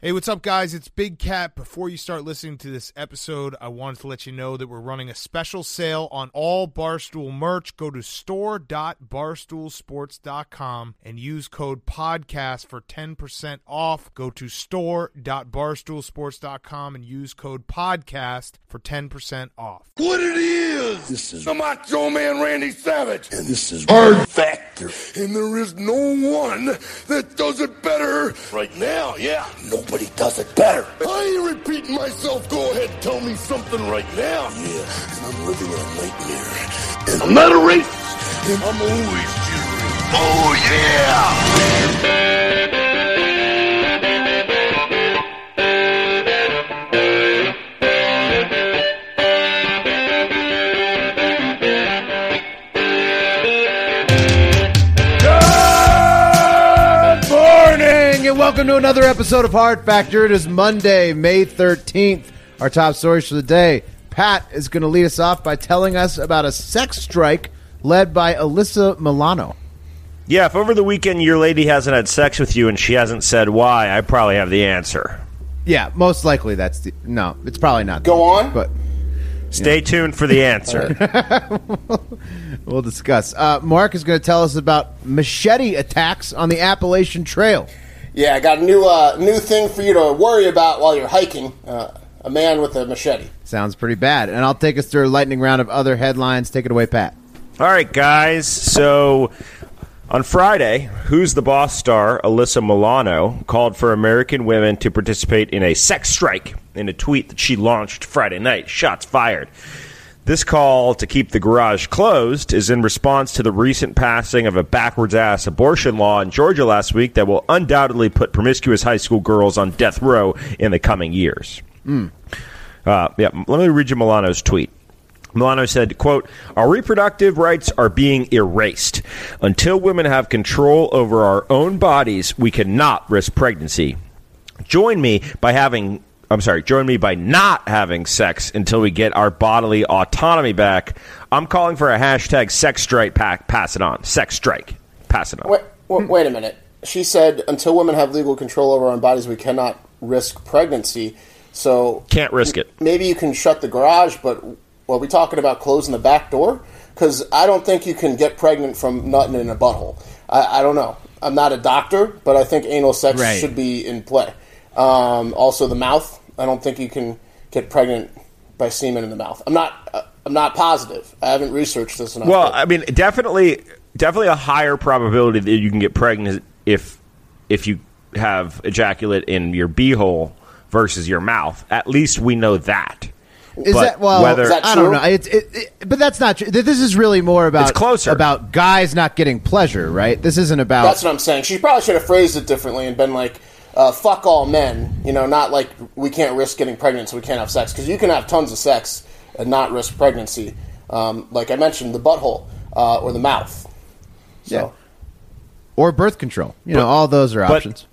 Hey, what's up, guys? It's Big Cat. Before you start listening to this episode, I wanted to let you know that we're running a special sale on all Barstool merch. Go to store.barstoolsports.com and use code PODCAST for 10% off. Go to store.barstoolsports.com and use code PODCAST for 10% off. What it is? This is the Macho Man Randy Savage. and this is Hard Factor. And there is no one that does it better right now, yeah. Nobody does it better. I ain't repeating myself. Go ahead, tell me something right now. Yeah, and I'm living in a nightmare. And I'm not a racist. And I'm always cheering. Oh, yeah! Welcome to another episode of Hard Factor. It is Monday, May 13th. Our top stories for the day. Pat is going to lead us off by telling us about a sex strike led by Alyssa Milano. Yeah, if over the weekend your lady hasn't had sex with you and she hasn't said why, I probably have the answer. Yeah, most likely that's the. No, it's probably not. Go on. But Stay tuned for the answer. we'll discuss. Uh, Mark is going to tell us about machete attacks on the Appalachian Trail. Yeah, I got a new uh, new thing for you to worry about while you're hiking. Uh, a man with a machete. Sounds pretty bad. And I'll take us through a lightning round of other headlines. Take it away, Pat. All right, guys. So on Friday, Who's the Boss star Alyssa Milano called for American women to participate in a sex strike in a tweet that she launched Friday night. Shots fired. This call to keep the garage closed is in response to the recent passing of a backwards ass abortion law in Georgia last week that will undoubtedly put promiscuous high school girls on death row in the coming years. Uh, yeah, let me read you Milano's tweet. Milano said, quote, Our reproductive rights are being erased. Until women have control over our own bodies, we cannot risk pregnancy. Join me by having I'm sorry, join me by not having sex until we get our bodily autonomy back. I'm calling for a hashtag sex strike pack pass it on. Sex strike. Pass it on. Wait, wait, wait a minute. She said, "Until women have legal control over our own bodies, we cannot risk pregnancy." So Can't risk it. maybe you can shut the garage, but are we talking about closing the back door? Because I don't think you can get pregnant from nutting in a butthole. I, I don't know. I'm not a doctor, but I think anal sex Right. should be in play. Um, also, the mouth. I don't think you can get pregnant by semen in the mouth. I'm not. Uh, I'm not positive. I haven't researched this enough. Well, but- I mean, definitely, definitely a higher probability that you can get pregnant if if you have ejaculate in your beehole versus your mouth. At least we know that. Is But that well? whether- Is that I don't know. It's it, it, but that's not true. This is really more about It's closer. about guys not getting pleasure, right? This isn't about. That's what I'm saying. She probably should have phrased it differently and been like, uh, "Fuck all men," you know, not like we can't risk getting pregnant, so we can't have sex because you can have tons of sex and not risk pregnancy. Um, like I mentioned, the butthole uh, or the mouth. So, Yeah. or birth control. You know, all those are but- options.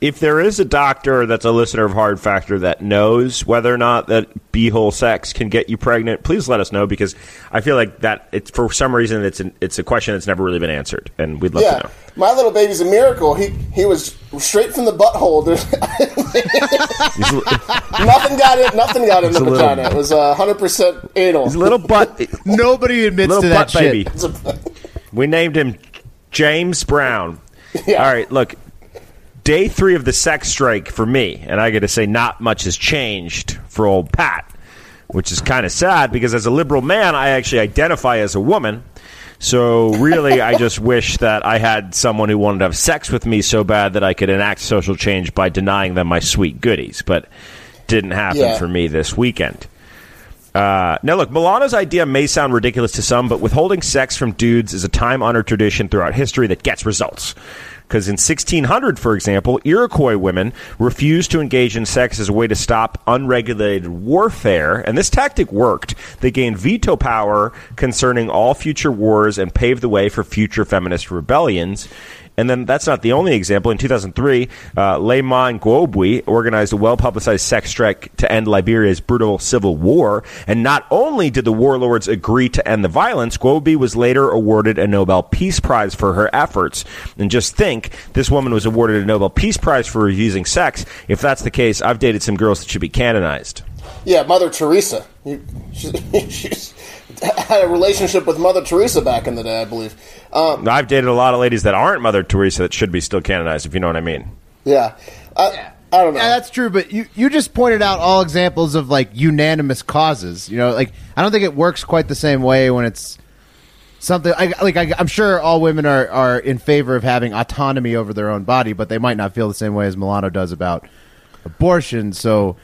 If there is a doctor that's a listener of Hard Factor that knows whether or not that beehole sex can get you pregnant, please let us know because I feel like that it's for some reason it's an, it's a question that's never really been answered, and we'd love yeah, to know. my little baby's a miracle. He he was straight from the butthole. Nothing got it. Nothing got in the a little- vagina. It was uh, hundred percent anal. He's a little butt, Nobody admits little to that baby. shit. We named him James Brown. Yeah. All right, look. Day three of the sex strike for me, and I got to say, not much has changed for old Pat, which is kind of sad because as a liberal man, I actually identify as a woman. So really, I just wish that I had someone who wanted to have sex with me so bad that I could enact social change by denying them my sweet goodies, but didn't happen Yeah. for me this weekend. Uh, now, look, Milano's idea may sound ridiculous to some, but withholding sex from dudes is a time honored tradition throughout history that gets results. Because in 1600, for example, Iroquois women refused to engage in sex as a way to stop unregulated warfare, and this tactic worked. They gained veto power concerning all future wars and paved the way for future feminist rebellions. And then that's not the only example. In 2003, uh, Gbowee organized a well publicized sex strike to end Liberia's brutal civil war. And not only did the warlords agree to end the violence, Gbowee was later awarded a Nobel Peace Prize for her efforts. And just think, this woman was awarded a Nobel Peace Prize for refusing sex. If that's the case, I've dated some girls that should be canonized. Yeah, Mother Teresa. She's had a relationship with Mother Teresa back in the day, I believe. Um, I've dated a lot of ladies that aren't Mother Teresa that should be still canonized, if you know what I mean. yeah. I, I don't know. Yeah, that's true. But you, you just pointed out all examples of like unanimous causes. You know, like I don't think it works quite the same way when it's something I, like I, I'm sure all women are are in favor of having autonomy over their own body, but they might not feel the same way as Milano does about abortion. So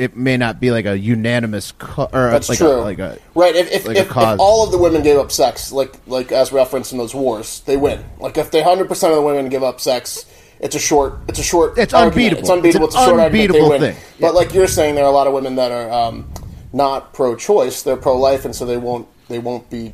it may not be like a unanimous co- or That's like true. A, like a right. If if, like if, if all of the women gave up sex, like like as referenced in those wars, they win. Like if they hundred percent of the women give up sex, it's a short. It's a short. It's argument. unbeatable. It's unbeatable. It's It's, a short argument. They unbeatable win. thing. But Yeah. like you're saying, there are a lot of women that are um, not pro-choice. They're pro-life, and so they won't they won't be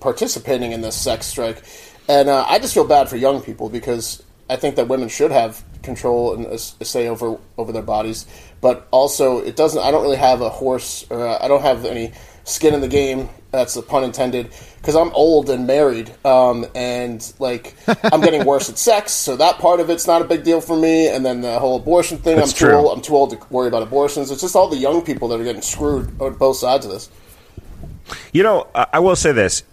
participating in this sex strike. And uh, I just feel bad for young people because I think that women should have control and say over over their bodies. But also, it doesn't. I don't really have a horse, or uh, I don't have any skin in the game. That's a pun intended. Because I'm old and married, um, and like I'm getting worse at sex, so that part of it's not a big deal for me. And then the whole abortion thing, That's I'm too true. old. I'm too old to worry about abortions. It's just all the young people that are getting screwed on both sides of this. You know, I will say this.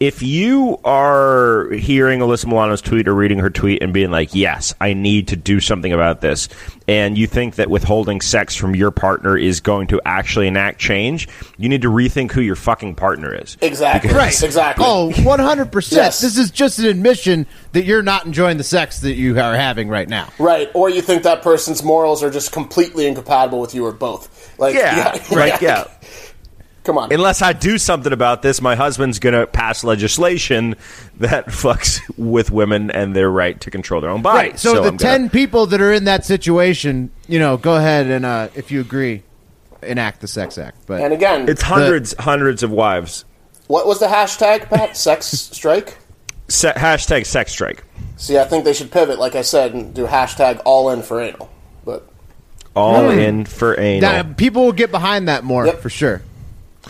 If you are hearing Alyssa Milano's tweet or reading her tweet and being like, yes, I need to do something about this, and you think that withholding sex from your partner is going to actually enact change, you need to rethink who your fucking partner is. Exactly. Right. Exactly. Oh, 100%. Yes. This is just an admission that you're not enjoying the sex that you are having right now. Right, or you think that person's morals are just completely incompatible with you, or both. Like, Yeah, right, yeah. Come on. Unless I do something about this, my husband's going to pass legislation that fucks with women and their right to control their own body. Right. So, the I'm 10 gonna- people that are in that situation, you know, go ahead and, uh, if you agree, enact the Sex Act. But and again, it's hundreds, hundreds of wives. what was the hashtag, Pat? Sex strike? Se- hashtag sex strike. See, I think they should pivot, like I said, and do hashtag all in for anal. But All in for anal. Now, people will get behind that more Yep. for sure.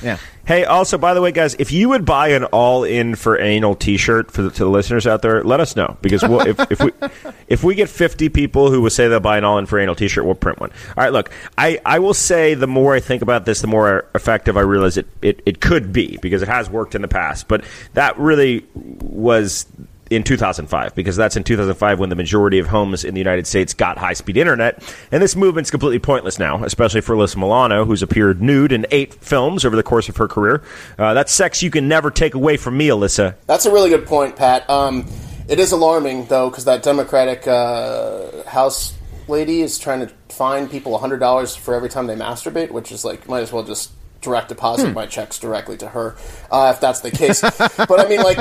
Yeah. Hey, also, by the way, guys, if you would buy an all-in for anal T-shirt for the, to the listeners out there, let us know because we'll, if, if we if we get fifty people who will say they'll buy an all-in for anal T-shirt, we'll print one. All right, look, I, I will say the more I think about this, the more effective I realize it, it it could be because it has worked in the past, but that really was in 2005 because that's in 2005 when the majority of homes in the United States got high speed internet. And this movement's completely pointless now, especially for Alyssa Milano, who's appeared nude in eight films over the course of her career. Uh, that's sex you can never take away from me, Alyssa. that's a really good point, Pat. Um, it is alarming, though, because that Democratic uh, House lady is trying to fine people $100 for every time they masturbate, which is like, might as well just direct deposit my checks directly to her uh, if that's the case. but I mean, like,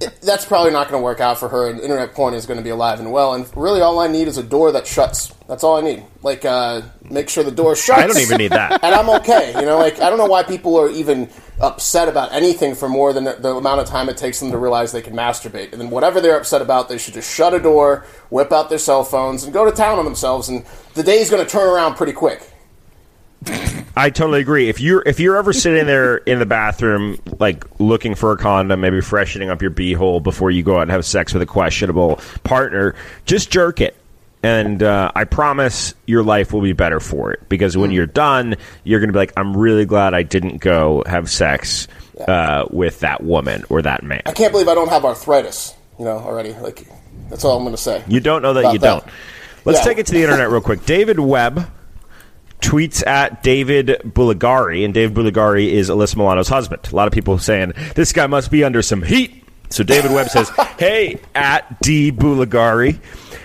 it, that's probably not going to work out for her, and internet porn is going to be alive and well. And really, all I need is a door that shuts. That's all I need. Like, uh, make sure the door shuts. I don't even need that. and I'm okay. You know, like I don't know why people are even upset about anything for more than the, the amount of time it takes them to realize they can masturbate. And then whatever they're upset about, they should just shut a door, whip out their cell phones, and go to town on themselves. And the day's going to turn around pretty quick. I totally agree. If you're if you're ever sitting there in the bathroom, like looking for a condom, maybe freshening up your beehole before you go out and have sex with a questionable partner, just jerk it. And uh, I promise your life will be better for it because when you're done, you're going to be like, I'm really glad I didn't go have sex uh, with that woman or that man. I can't believe I don't have arthritis. You know, already. Like that's all I'm going to say. You don't know that you that. don't. Let's Yeah. take it to the internet real quick. David Webb tweets at David Bugliari, and David Bugliari is Alyssa Milano's husband. A lot of people saying this guy must be under some heat. So David Webb says, "Hey, at D Bugliari,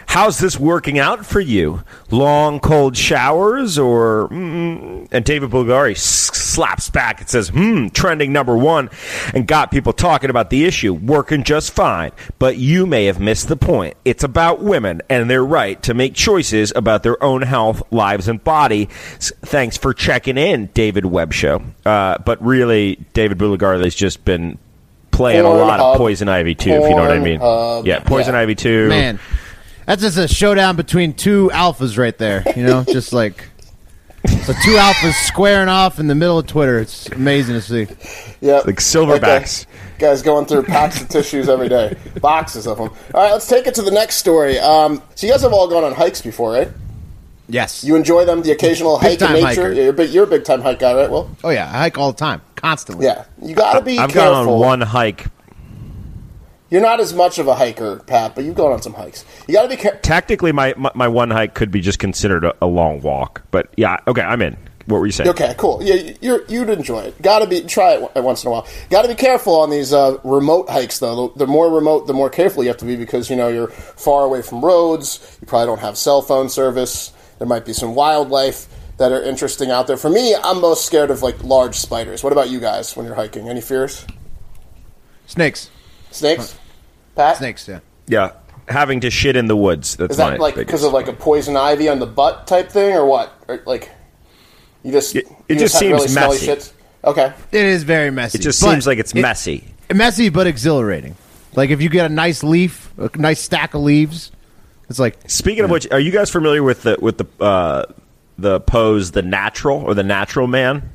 how's this working out for you? Long cold showers or?" Mm, and David Bugliari s- slaps back and says, "Hmm, trending number one, and got people talking about the issue. Working just fine, but you may have missed the point. It's about women and their right to make choices about their own health, lives, and body. Thanks for checking in, David Webb Show. Uh, but really, David Bugliari has just been playing a lot Pornhub. of Poison Ivy too, if you know what I mean. Pornhub. yeah, Poison Yeah. Ivy two. Man, that's just a showdown between two alphas right there. You know, just like so two alphas squaring off in the middle of Twitter. It's amazing to see. Yeah, Like silverbacks. Guys going through packs of tissues every day, boxes of them. All right, let's take it to the next story. Um, so you guys have all gone on hikes before, right? Yes. You enjoy them, the occasional Big hike in nature. hiker. You're a big, you're a big time hike guy, right? Well, oh yeah, I hike all the time, constantly. yeah, you got to be I've careful. gone on one hike. You're not as much of a hiker, Pat, but you've gone on some hikes. You got to be careful. Technically, my, my my one hike could be just considered a, a long walk. But yeah, okay, I'm in. What were you saying? Okay, cool. Yeah, you're, you'd enjoy it. Got to be try it once in a while. Got to be careful on these uh, remote hikes, though. The, the more remote, the more careful you have to be because you know you're far away from roads. You probably don't have cell phone service. There might be some wildlife that are interesting out there. For me, I'm most scared of like large spiders. What about you guys when you're hiking? Any fears? Snakes. Snakes? Pat? Snakes. Yeah. Yeah, having to shit in the woods. That's Is that my like because of like a poison ivy on the butt type thing, or what? Or like you just It- you it just have seems really smelly messy. shits? Okay. It is very messy. It just seems like it's it- messy. messy but exhilarating. Like if you get a nice leaf, a nice stack of leaves, it's like Speaking of which, are you guys familiar with the with the uh, the pose, the natural or the natural man?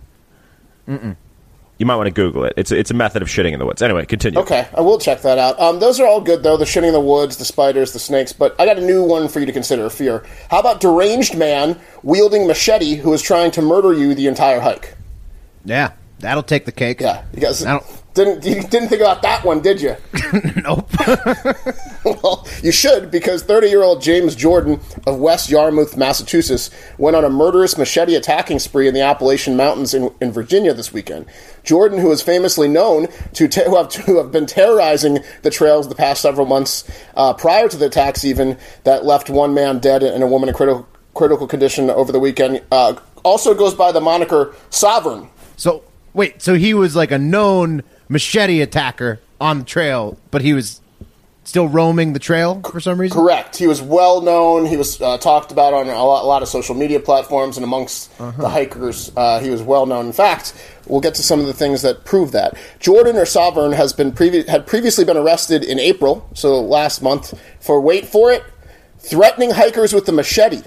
Mm-mm. You might want to Google it. It's a, it's a method of shitting in the woods. Anyway, continue. Okay, I will check that out. Um, those are all good though. The shitting in the woods, the spiders, the snakes. But I got a new one for you to consider. a Fear. How about deranged man wielding machete who is trying to murder you the entire hike? yeah, that'll take the cake. Yeah, you guys didn't you didn't think about that one, did you? Nope. well, you should because 30-year-old James Jordan of West Yarmouth, Massachusetts, went on a murderous machete attacking spree in the Appalachian Mountains in, in Virginia this weekend. Jordan, who is famously known to, te- who have, to have been terrorizing the trails the past several months uh, prior to the attacks, even that left one man dead and a woman in critical critical condition over the weekend, uh, also goes by the moniker Sovereign. so wait, so he was like a known machete attacker on the trail, but he was still roaming the trail for some reason. Correct. He was well known. He was uh, talked about on a lot, a lot of social media platforms and amongst Uh-huh. the hikers. Uh, he was well known. In fact, we'll get to some of the things that prove that. Jordan or Sovereign has been previ- had previously been arrested in April, so last month, for wait for it, threatening hikers with the machete.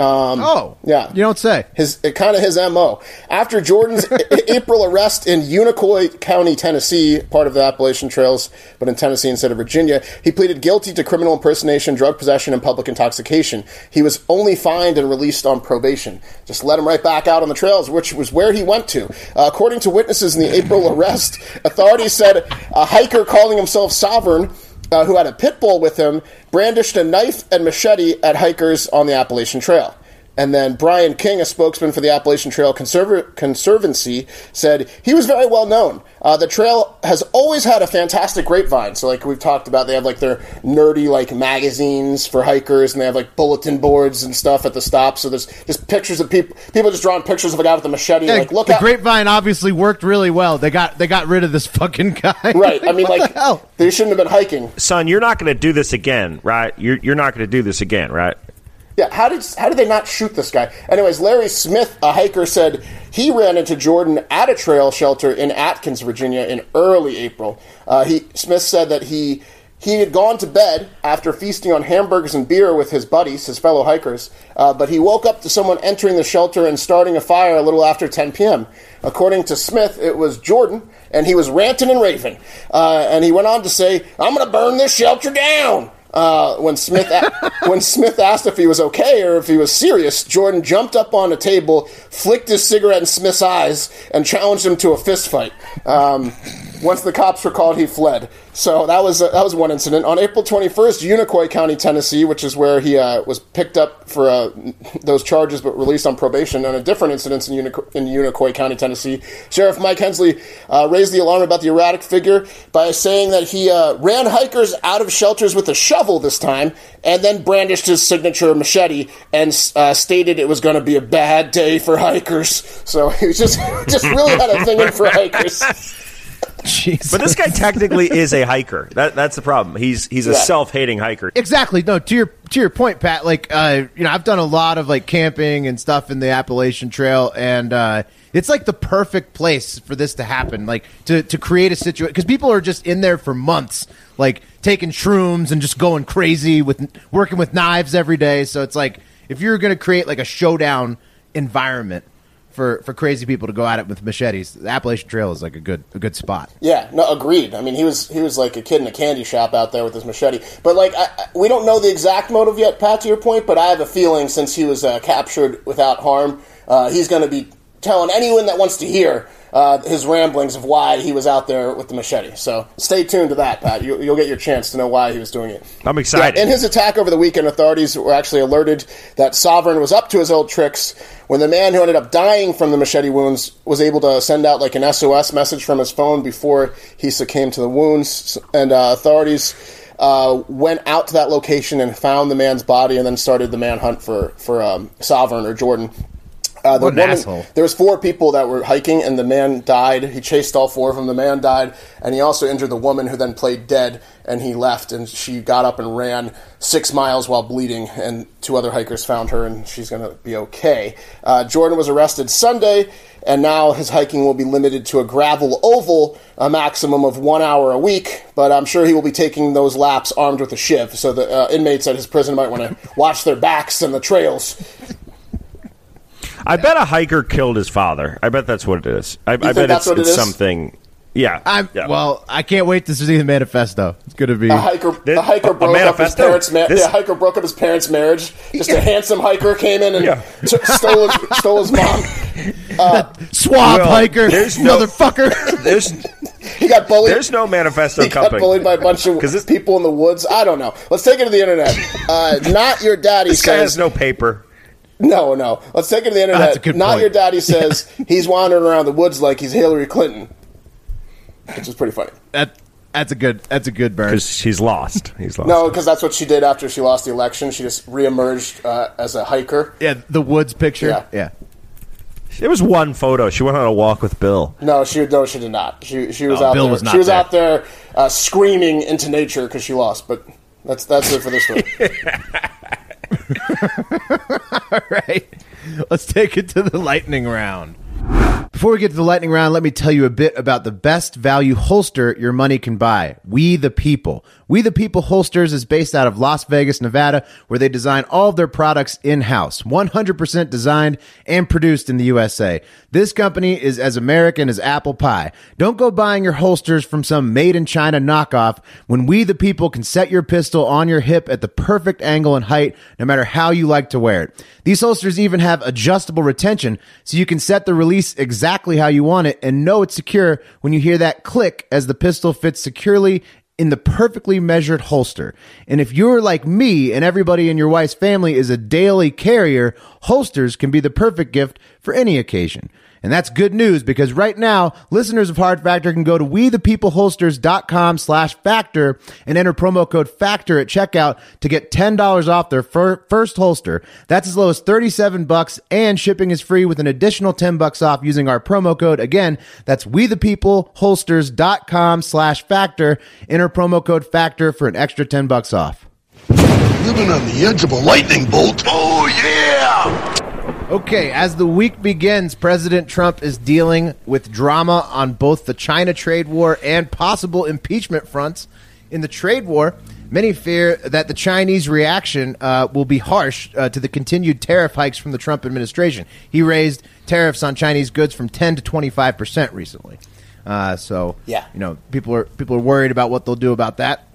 Oh, Yeah. You don't say. His kind of his mo. After Jordan's April arrest in Unicoi County, Tennessee, part of the Appalachian Trails, but in Tennessee instead of Virginia, he pleaded guilty to criminal impersonation, drug possession, and public intoxication. He was only fined and released on probation. Just let him right back out on the trails, which was where he went to. Uh, according to witnesses in the April arrest, authorities said a hiker calling himself Sovereign uh, who had a pit bull with him, brandished a knife and machete at hikers on the Appalachian Trail. And then Brian King, a spokesman for the Appalachian Trail Conserv- Conservancy, said he was very well known. Uh, the trail has always had a fantastic grapevine. So, like we've talked about, they have like their nerdy like magazines for hikers, and they have like bulletin boards and stuff at the stop. So there's just pictures of people, people just drawing pictures of a guy with a machete. Yeah, like, look the out! grapevine obviously worked really well. They got they got rid of this fucking guy. Right. I mean, What like the hell? they shouldn't have been hiking. Son, you're not going to do this again, right? You're you're not going to do this again, right? Yeah, how did how did they not shoot this guy? Anyways, Larry Smith, a hiker, said he ran into Jordan at a trail shelter in Atkins, Virginia, in early April. Uh, he Smith said that he he had gone to bed after feasting on hamburgers and beer with his buddies, his fellow hikers, uh, but he woke up to someone entering the shelter and starting a fire a little after 10 p.m. According to Smith, it was Jordan, and he was ranting and raving. Uh, and he went on to say, "I'm going to burn this shelter down." Uh, when Smith a- when Smith asked if he was okay or if he was serious, Jordan jumped up on a table, flicked his cigarette in Smith's eyes, and challenged him to a fist fight. Um, once the cops were called, he fled. So that was uh, that was one incident. On April 21st, Unicoi County, Tennessee, which is where he uh, was picked up for uh, those charges but released on probation, on a different incident in, Unico- in Unicoi County, Tennessee, Sheriff Mike Hensley uh, raised the alarm about the erratic figure by saying that he uh, ran hikers out of shelters with a shovel this time, and then brandished his signature machete and uh, stated it was going to be a bad day for hikers. So he was just just really had a thing in for hikers. Jesus. But this guy technically is a hiker. That, that's the problem. He's he's a Yeah. self-hating hiker. Exactly. No, to your to your point, Pat. Like, uh, you know, I've done a lot of like camping and stuff in the Appalachian Trail, and uh, it's like the perfect place for this to happen. Like to to create a situation because people are just in there for months, like taking shrooms and just going crazy with working with knives every day. So it's like if you're going to create like a showdown environment. For, for crazy people to go at it with machetes, the Appalachian Trail is like a good a good spot. Yeah, no, agreed. I mean, he was he was like a kid in a candy shop out there with his machete. But like, I, we don't know the exact motive yet, Pat. To your point, but I have a feeling since he was uh, captured without harm, uh, he's going to be telling anyone that wants to hear uh, his ramblings of why he was out there with the machete. So stay tuned to that, Pat. You, you'll get your chance to know why he was doing it. I'm excited. Yeah, in his attack over the weekend, authorities were actually alerted that Sovereign was up to his old tricks when the man who ended up dying from the machete wounds was able to send out like an SOS message from his phone before he succumbed to the wounds. And uh, authorities uh, went out to that location and found the man's body and then started the manhunt for, for um, Sovereign or Jordan. Uh, the What an asshole. There was four people that were hiking, and the man died. He chased all four of them. The man died, and he also injured the woman who then played dead, and he left. And she got up and ran six miles while bleeding, and two other hikers found her, and she's going to be okay. Uh, Jordan was arrested Sunday, and now his hiking will be limited to a gravel oval, a maximum of one hour a week. But I'm sure he will be taking those laps armed with a shiv, so the uh, inmates at his prison might want to watch their backs and the trails. I bet a hiker killed his father. I bet that's what it is. I, I bet that's it's, it it's something. Yeah. I'm yeah. well. I can't wait to see the manifesto. It's going to be. A hiker, This- a hiker a broke up his parents' ma- This- yeah, a hiker broke up his parents' marriage. Just a handsome hiker came in and Yeah. took, stole his stole his mom. Swab Well, hiker, there's no- motherfucker. There's He got bullied. there's no manifesto he got bullied by a bunch of 'Cause this- people in the woods. I don't know. Let's take it to the internet. Uh, not your daddy This guy has no paper. No, no. Let's take it to the internet. That's a good not point. your daddy says he's wandering around the woods like he's Hillary Clinton, which is pretty funny. that, that's a good. That's a good burn. Because he's lost. He's lost. No, because that's what she did after she lost the election. She just reemerged uh, as a hiker. Yeah, the woods picture. Yeah. yeah. It was one photo. She went on a walk with Bill. No, she no, she did not. She she was Oh, out Bill there. was not she was there. out there uh, screaming into nature because she lost. But that's that's it for this story. All right. Let's take it to the lightning round. Before we get to the lightning round, let me tell you a bit about the best value holster your money can buy. We the People. We the People Holsters is based out of Las Vegas, Nevada, where they design all of their products in-house. 100% designed and produced in the USA. This company is as American as apple pie. Don't go buying your holsters from some made in China knockoff when We the People can set your pistol on your hip at the perfect angle and height, no matter how you like to wear it. These holsters even have adjustable retention, so you can set the release exactly how you want it and know it's secure when you hear that click as the pistol fits securely in the perfectly measured holster. And if you're like me and everybody in your wife's family is a daily carrier, holsters can be the perfect gift for any occasion. And that's good news because right now, listeners of Hard Factor can go to wethepeopleholsters.com slash factor and enter promo code factor at checkout to get $10 off their fir- first holster. That's as low as 37 bucks and shipping is free with an additional 10 bucks off using our promo code. Again, that's wethepeopleholsters.com slash factor. Enter promo code factor for an extra 10 bucks off. Living on the edge of a lightning bolt. Oh! Okay, as the week begins, President Trump is dealing with drama on both the China trade war and possible impeachment fronts. In the trade war, many fear that the Chinese reaction uh, will be harsh uh, to the continued tariff hikes from the Trump administration. He raised tariffs on Chinese goods from 10 to 25 percent recently. Uh, so, Yeah. you know, people are people are worried about what they'll do about that.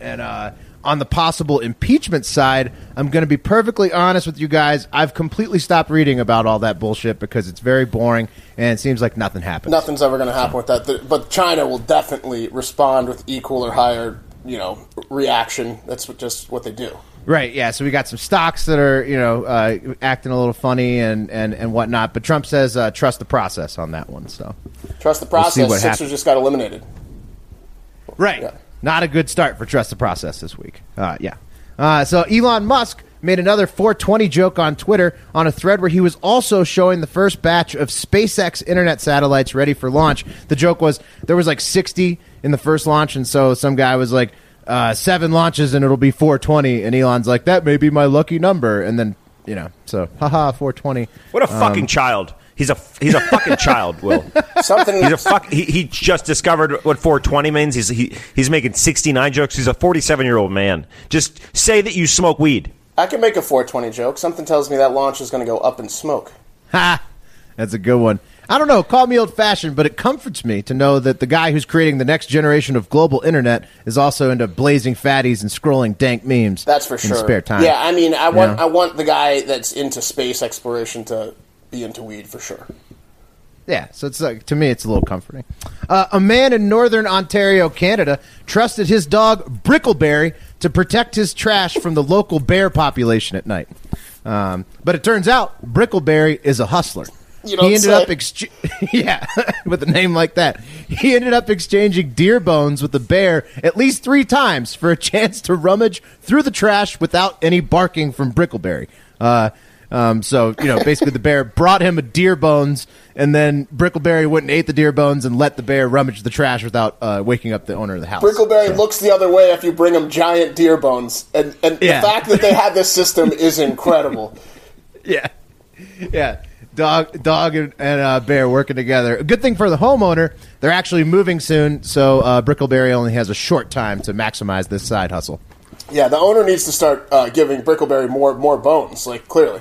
And uh, on the possible impeachment side, I'm going to be perfectly honest with you guys. I've completely stopped reading about all that bullshit because it's very boring and it seems like nothing happens. Nothing's ever going to happen with that. But China will definitely respond with equal or higher, you know, reaction. That's just what they do. Right, yeah. So we got some stocks that are, you know, uh, acting a little funny and, and, and whatnot. But Trump says uh, trust the process on that one. So Trust the We'll process. Sixers happens. just got eliminated. Right. Yeah. Not a good start for trust the process this week. Uh, yeah. Uh, so Elon Musk made another 420 joke on Twitter on a thread where he was also showing the first batch of SpaceX internet satellites ready for launch. The joke was there was like 60 in the first launch, and so some guy was like, uh, seven launches and it'll be 420. And Elon's like, that may be my lucky number. And then, you know, so haha, 420. What a fucking child. He's a he's a fucking child. Will Something. he's a fuck. He, he just discovered what 420 means. He's he, he's making 69 jokes. He's a 47 year old man. Just say that you smoke weed. I can make a 420 joke. Something tells me that launch is going to go up in smoke. Ha! That's a good one. I don't know, call me old fashioned, but it comforts me to know that the guy who's creating the next generation of global internet is also into blazing fatties and scrolling dank memes. That's for in sure. spare time. Yeah, I mean, I want Yeah. I want the guy that's into space exploration to be into weed for sure. Yeah, so it's like to me, it's a little comforting. Uh, a man in northern Ontario, Canada, trusted his dog Brickleberry to protect his trash from the local bear population at night. Um, but it turns out Brickleberry is a hustler. He ended say. up, ex- yeah, with a name like that, he ended up exchanging deer bones with the bear at least three times for a chance to rummage through the trash without any barking from Brickleberry. Uh, um, so you know, basically, the bear brought him a deer bones, and then Brickleberry went and ate the deer bones and let the bear rummage the trash without uh, waking up the owner of the house. Brickleberry looks the other way if you bring him giant deer bones, and and Yeah. the fact that they had this system is incredible. yeah, yeah. Dog, dog, and, and uh, bear working together. A good thing for the homeowner. They're actually moving soon, so uh, Brickleberry only has a short time to maximize this side hustle. Yeah, the owner needs to start uh, giving Brickleberry more more bones. Like clearly,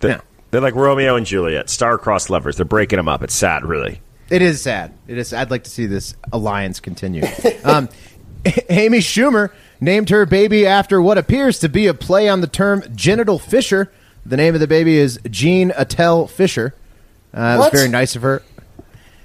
They're, Yeah. they're like Romeo and Juliet, star-crossed lovers. They're breaking them up. It's sad, really. It is sad. It is. I'd like to see this alliance continue. um, Amy Schumer named her baby after what appears to be a play on the term genital fissure. The name of the baby is Gene Attell Fischer. Uh, it was very nice of her.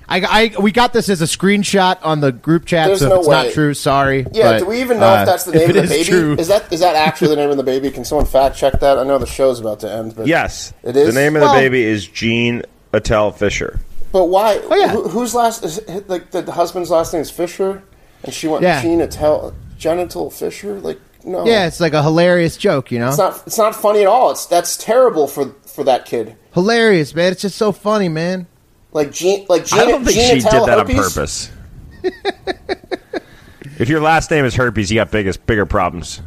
I, I we got this as a screenshot on the group chat. There's so no it's way. not true, sorry. yeah. but, do we even know uh, if that's the name of the is baby? True, Is that is that actually the name of the baby? Can someone fact check that? I know the show's about to end, but Yes, it is. The name of Well- the baby is Gene Attell Fischer. But why? Oh, yeah. who, whose last is like the husband's last name is Fisher, and she went Yeah. Gina Tell Genital Fisher. Like no, yeah, it's like a hilarious joke, you know. it's not. It's not funny at all. It's that's terrible for for that kid. hilarious, man. It's just so funny, man. Like Gene, like Gina, I don't think Gina she did that on purpose. if your last name is herpes, you got biggest bigger problems.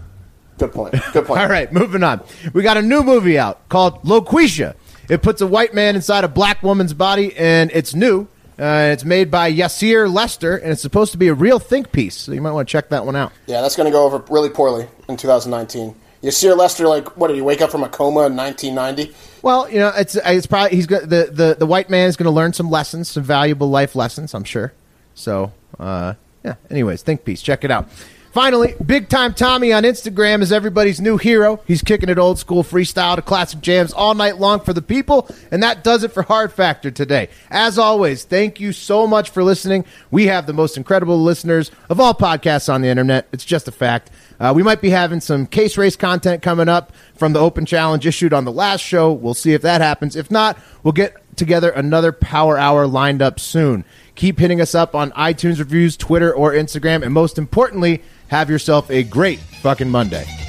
Good point. Good point. All right, moving on. We got a new movie out called Loquesha. It puts a white man inside a black woman's body, and it's new. Uh, it's made by Yasir Lester, and it's supposed to be a real think piece. So you might want to check that one out. Yeah, that's going to go over really poorly in 2019. Yasir Lester, like, what did he wake up from a coma in 1990? Well, you know, it's it's probably he's got the the the white man is going to learn some lessons, some valuable life lessons, I'm sure. So, uh, yeah. Anyways, think piece. Check it out. Finally, Big Time Tommie on Instagram is everybody's new hero. He's kicking it old school freestyle to classic jams all night long for the people, and that does it for Hard Factor today. As always, thank you so much for listening. We have the most incredible listeners of all podcasts on the internet. It's just a fact. Uh, we might be having some case race content coming up from the Open Challenge issued on the last show. We'll see if that happens. If not, we'll get together another Power Hour lined up soon. Keep hitting us up on iTunes reviews, Twitter, or Instagram, and most importantly, have yourself a great fucking Monday.